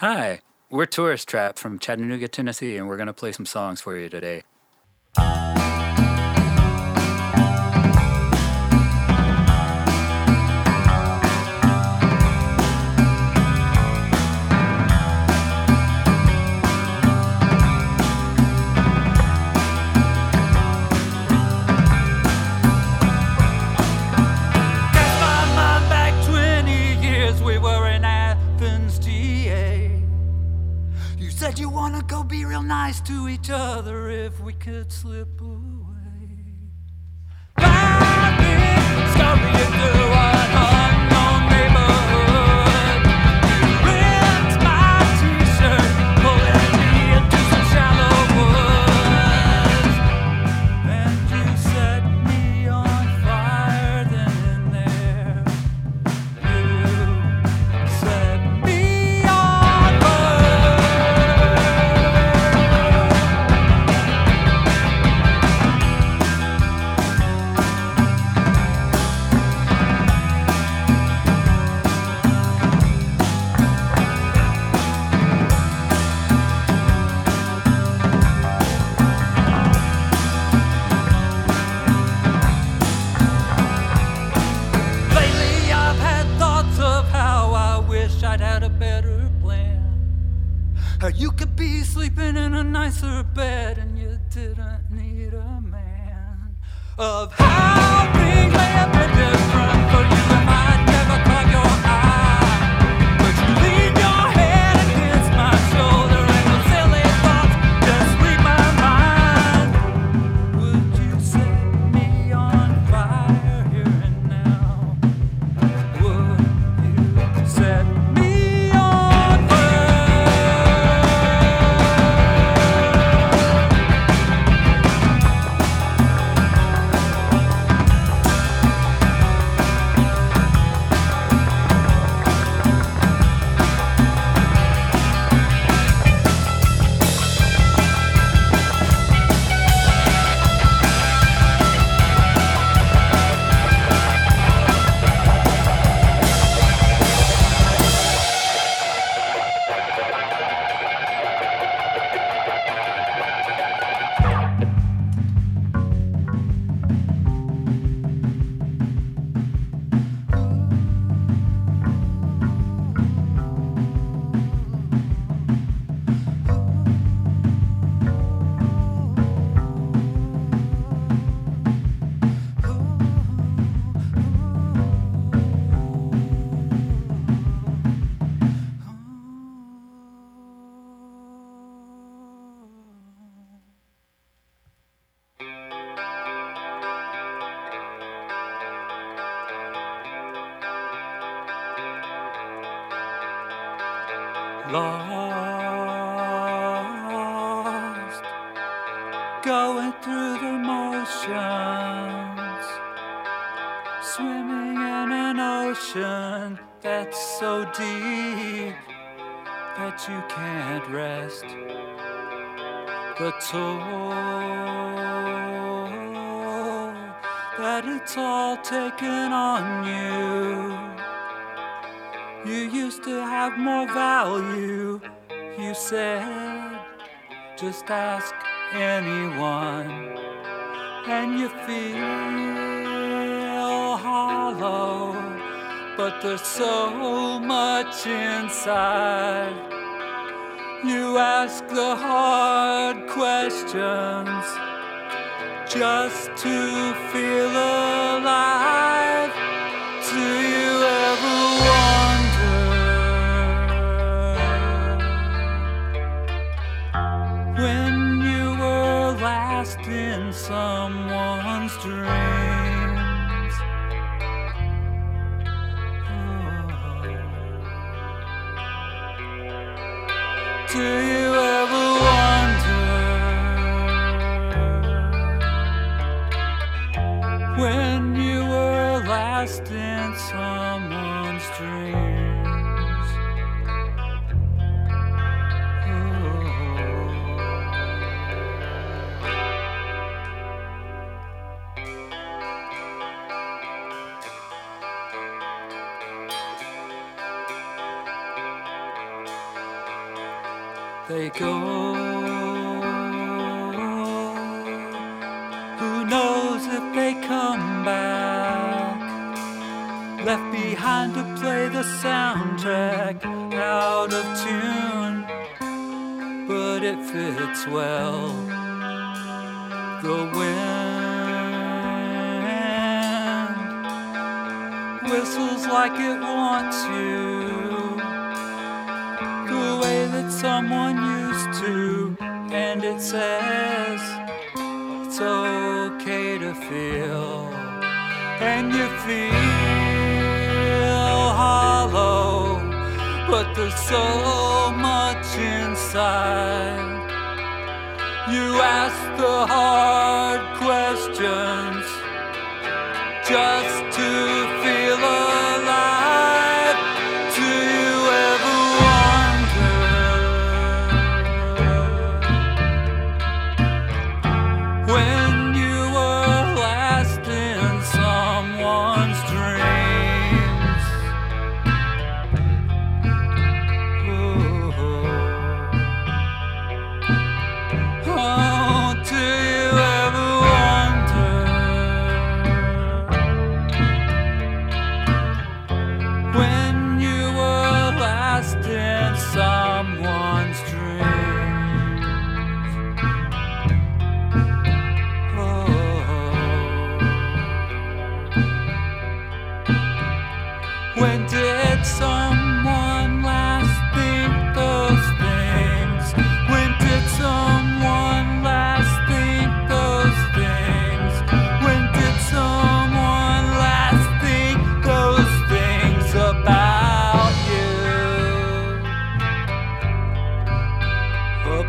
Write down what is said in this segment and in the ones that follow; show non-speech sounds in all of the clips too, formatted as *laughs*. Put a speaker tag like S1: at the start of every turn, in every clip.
S1: Hi, we're Tourist Trap from Chattanooga, Tennessee, and we're going to play some songs for you today.
S2: To each other if we could slip away. Nicer bed and you didn't need a man. Of how things may been different for you Lost, going through the motions, swimming in an ocean that's so deep that you can't rest. The toll that it's all taken on you. You used to have more value, you said. Just ask anyone, and you feel hollow. But there's so much inside. You ask the hard questions just to feel alive. Someone's dreams? That someone used to, and it says it's okay to feel, and you feel hollow, but there's so much inside. You ask the hard questions just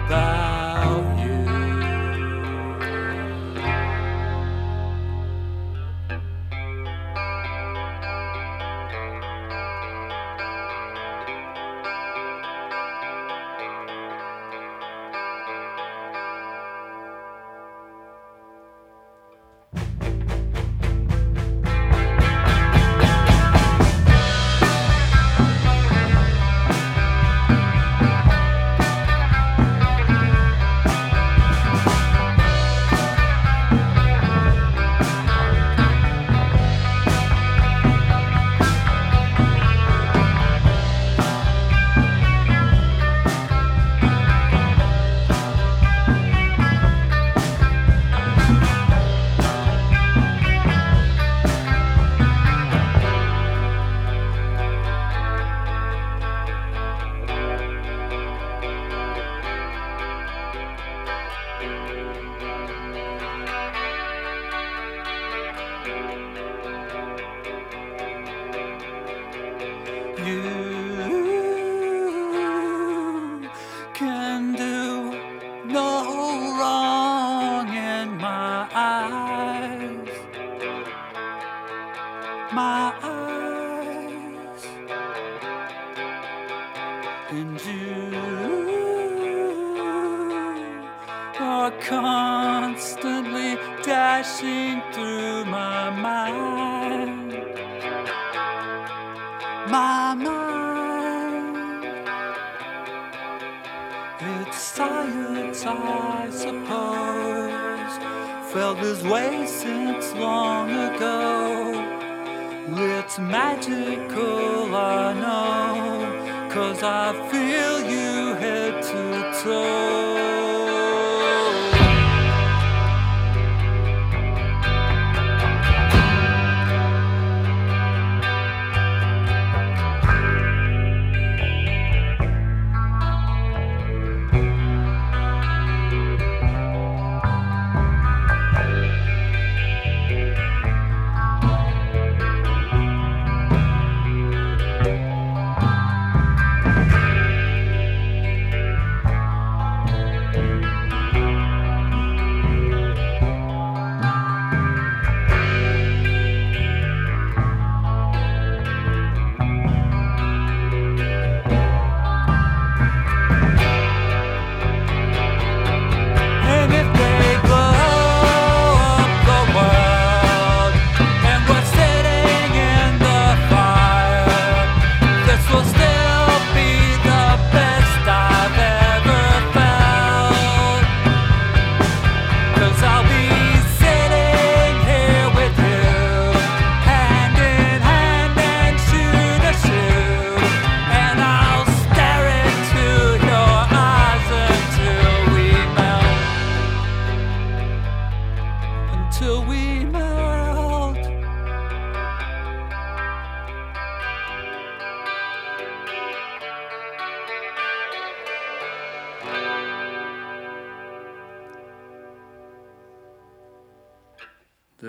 S2: goodbye. dashing through my mind. My mind. It's science, I suppose. Felt this way since long ago. It's magical, I know, cause I feel you head to toe.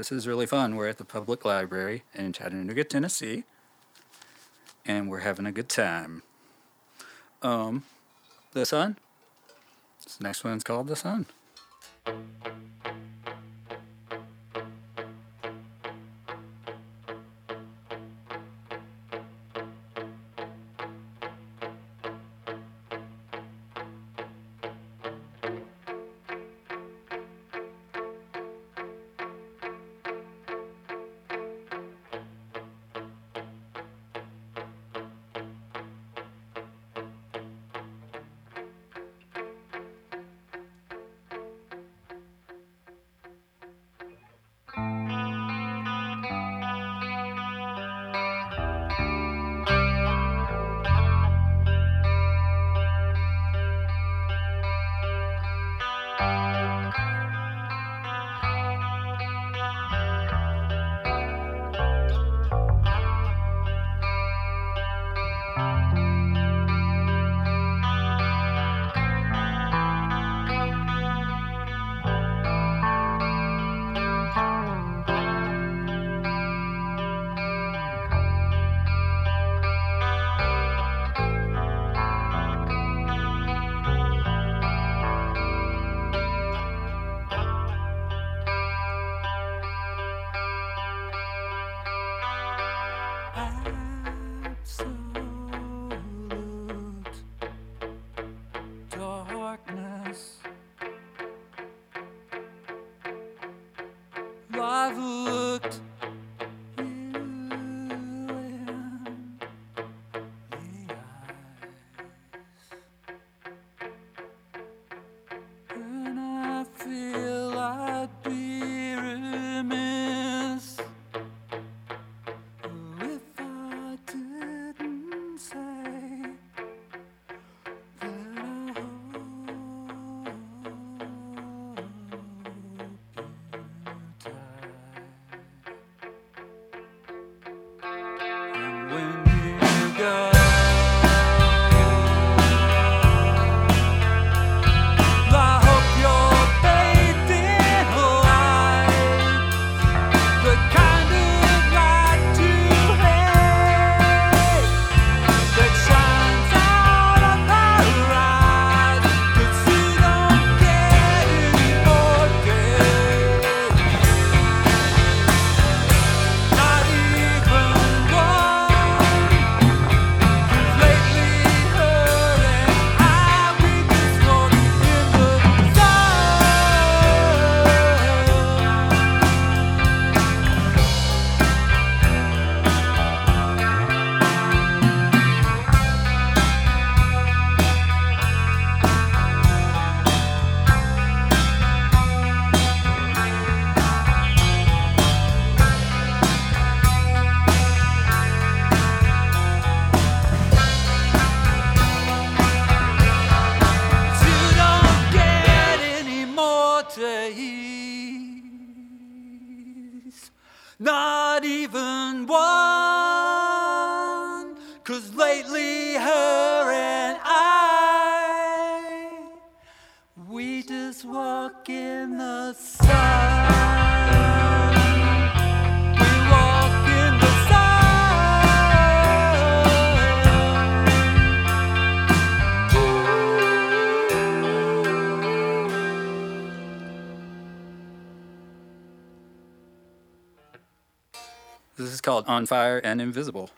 S2: This is really fun. We're at the public library in Chattanooga, Tennessee, and we're having a good time. Um, the sun. This next one's called the sun. days, not even one. Cause lately her on fire and invisible.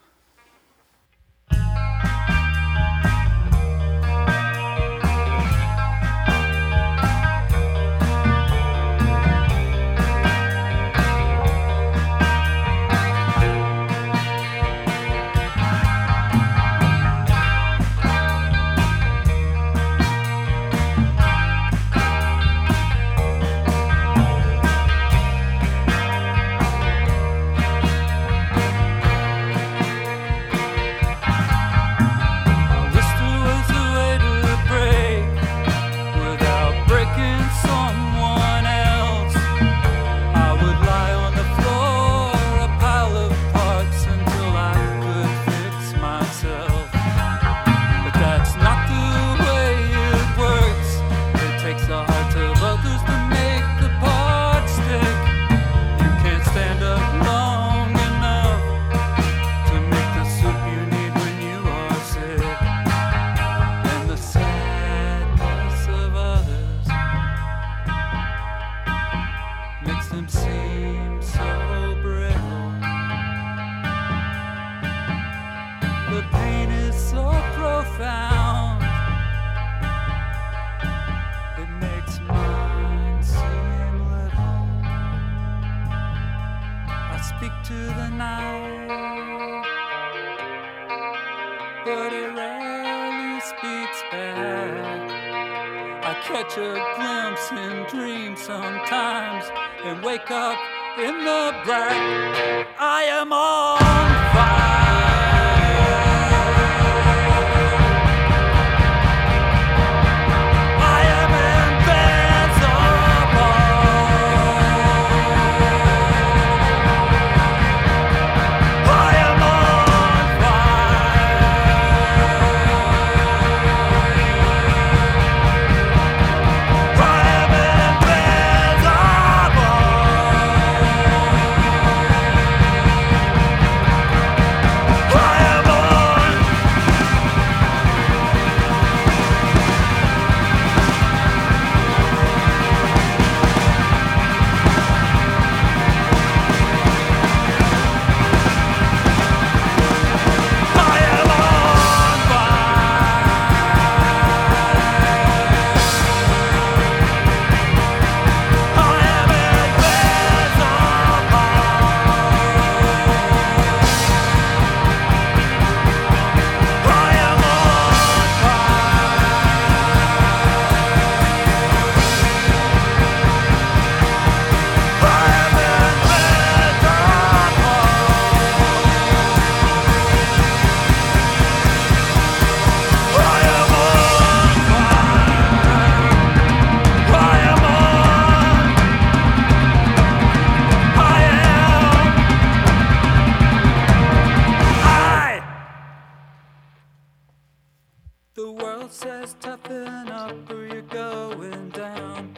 S2: The world says toughen up or you're going down.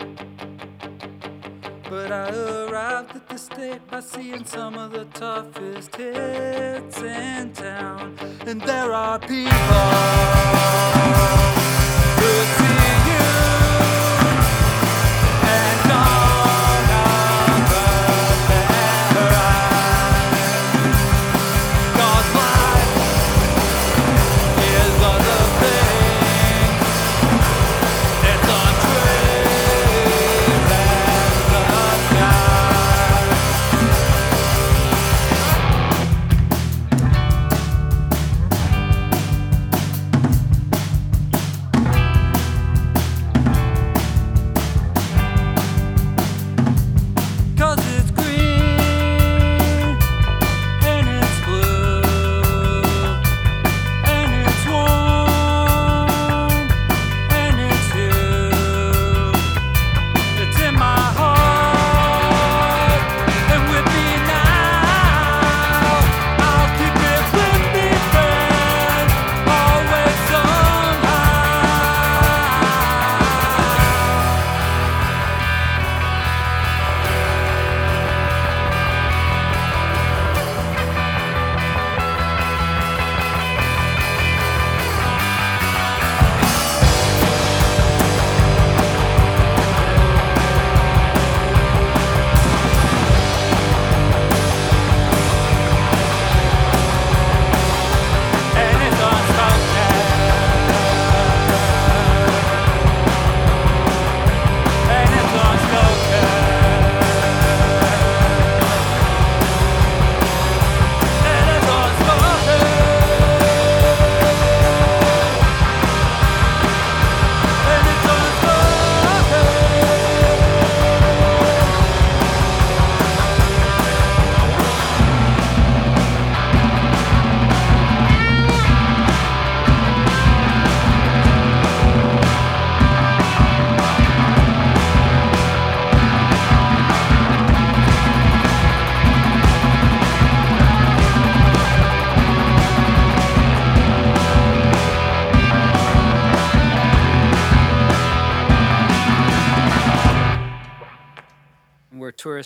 S2: But I arrived at the state by seeing some of the toughest hits in town. And there are people.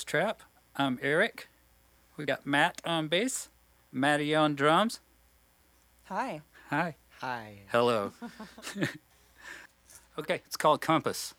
S2: Trap. I'm Eric. We got Matt on bass, Matty on drums.
S3: Hi.
S1: Hi.
S3: Hi.
S1: Hello. *laughs* *laughs* okay, it's called Compass.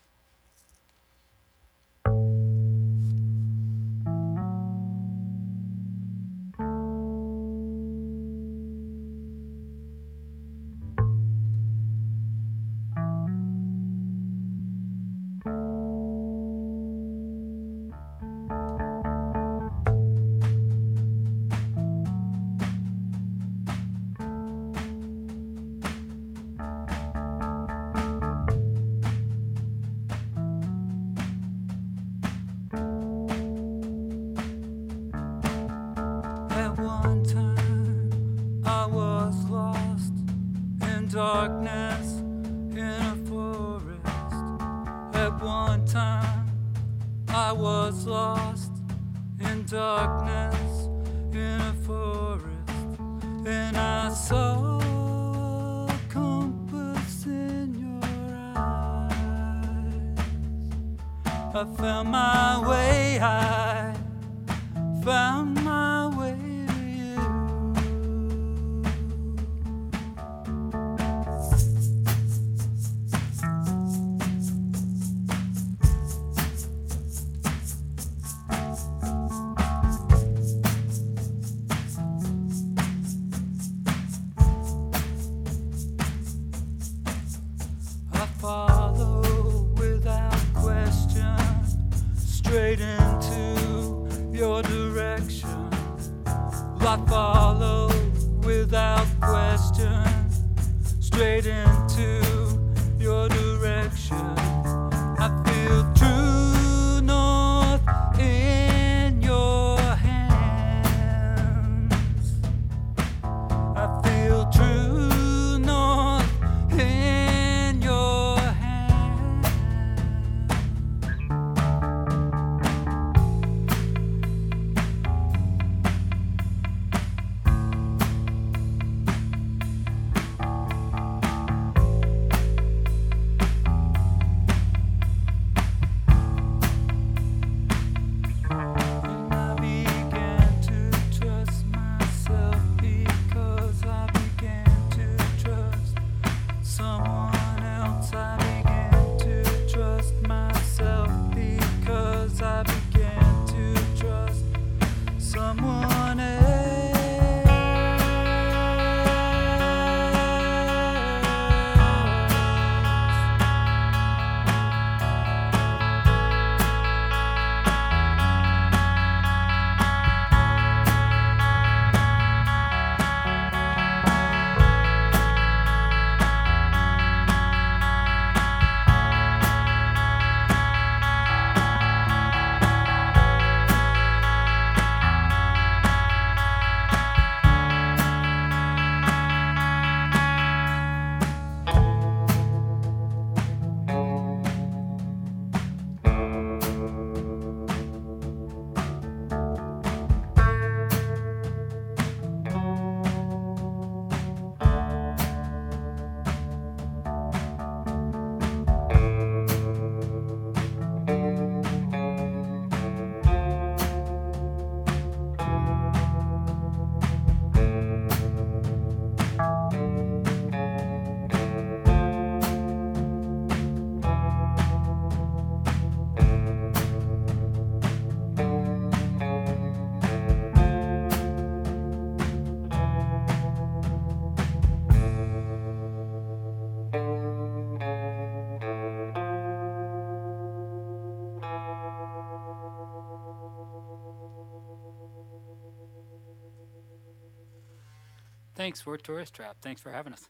S2: Thanks, we're Tourist Trap. Thanks for having us.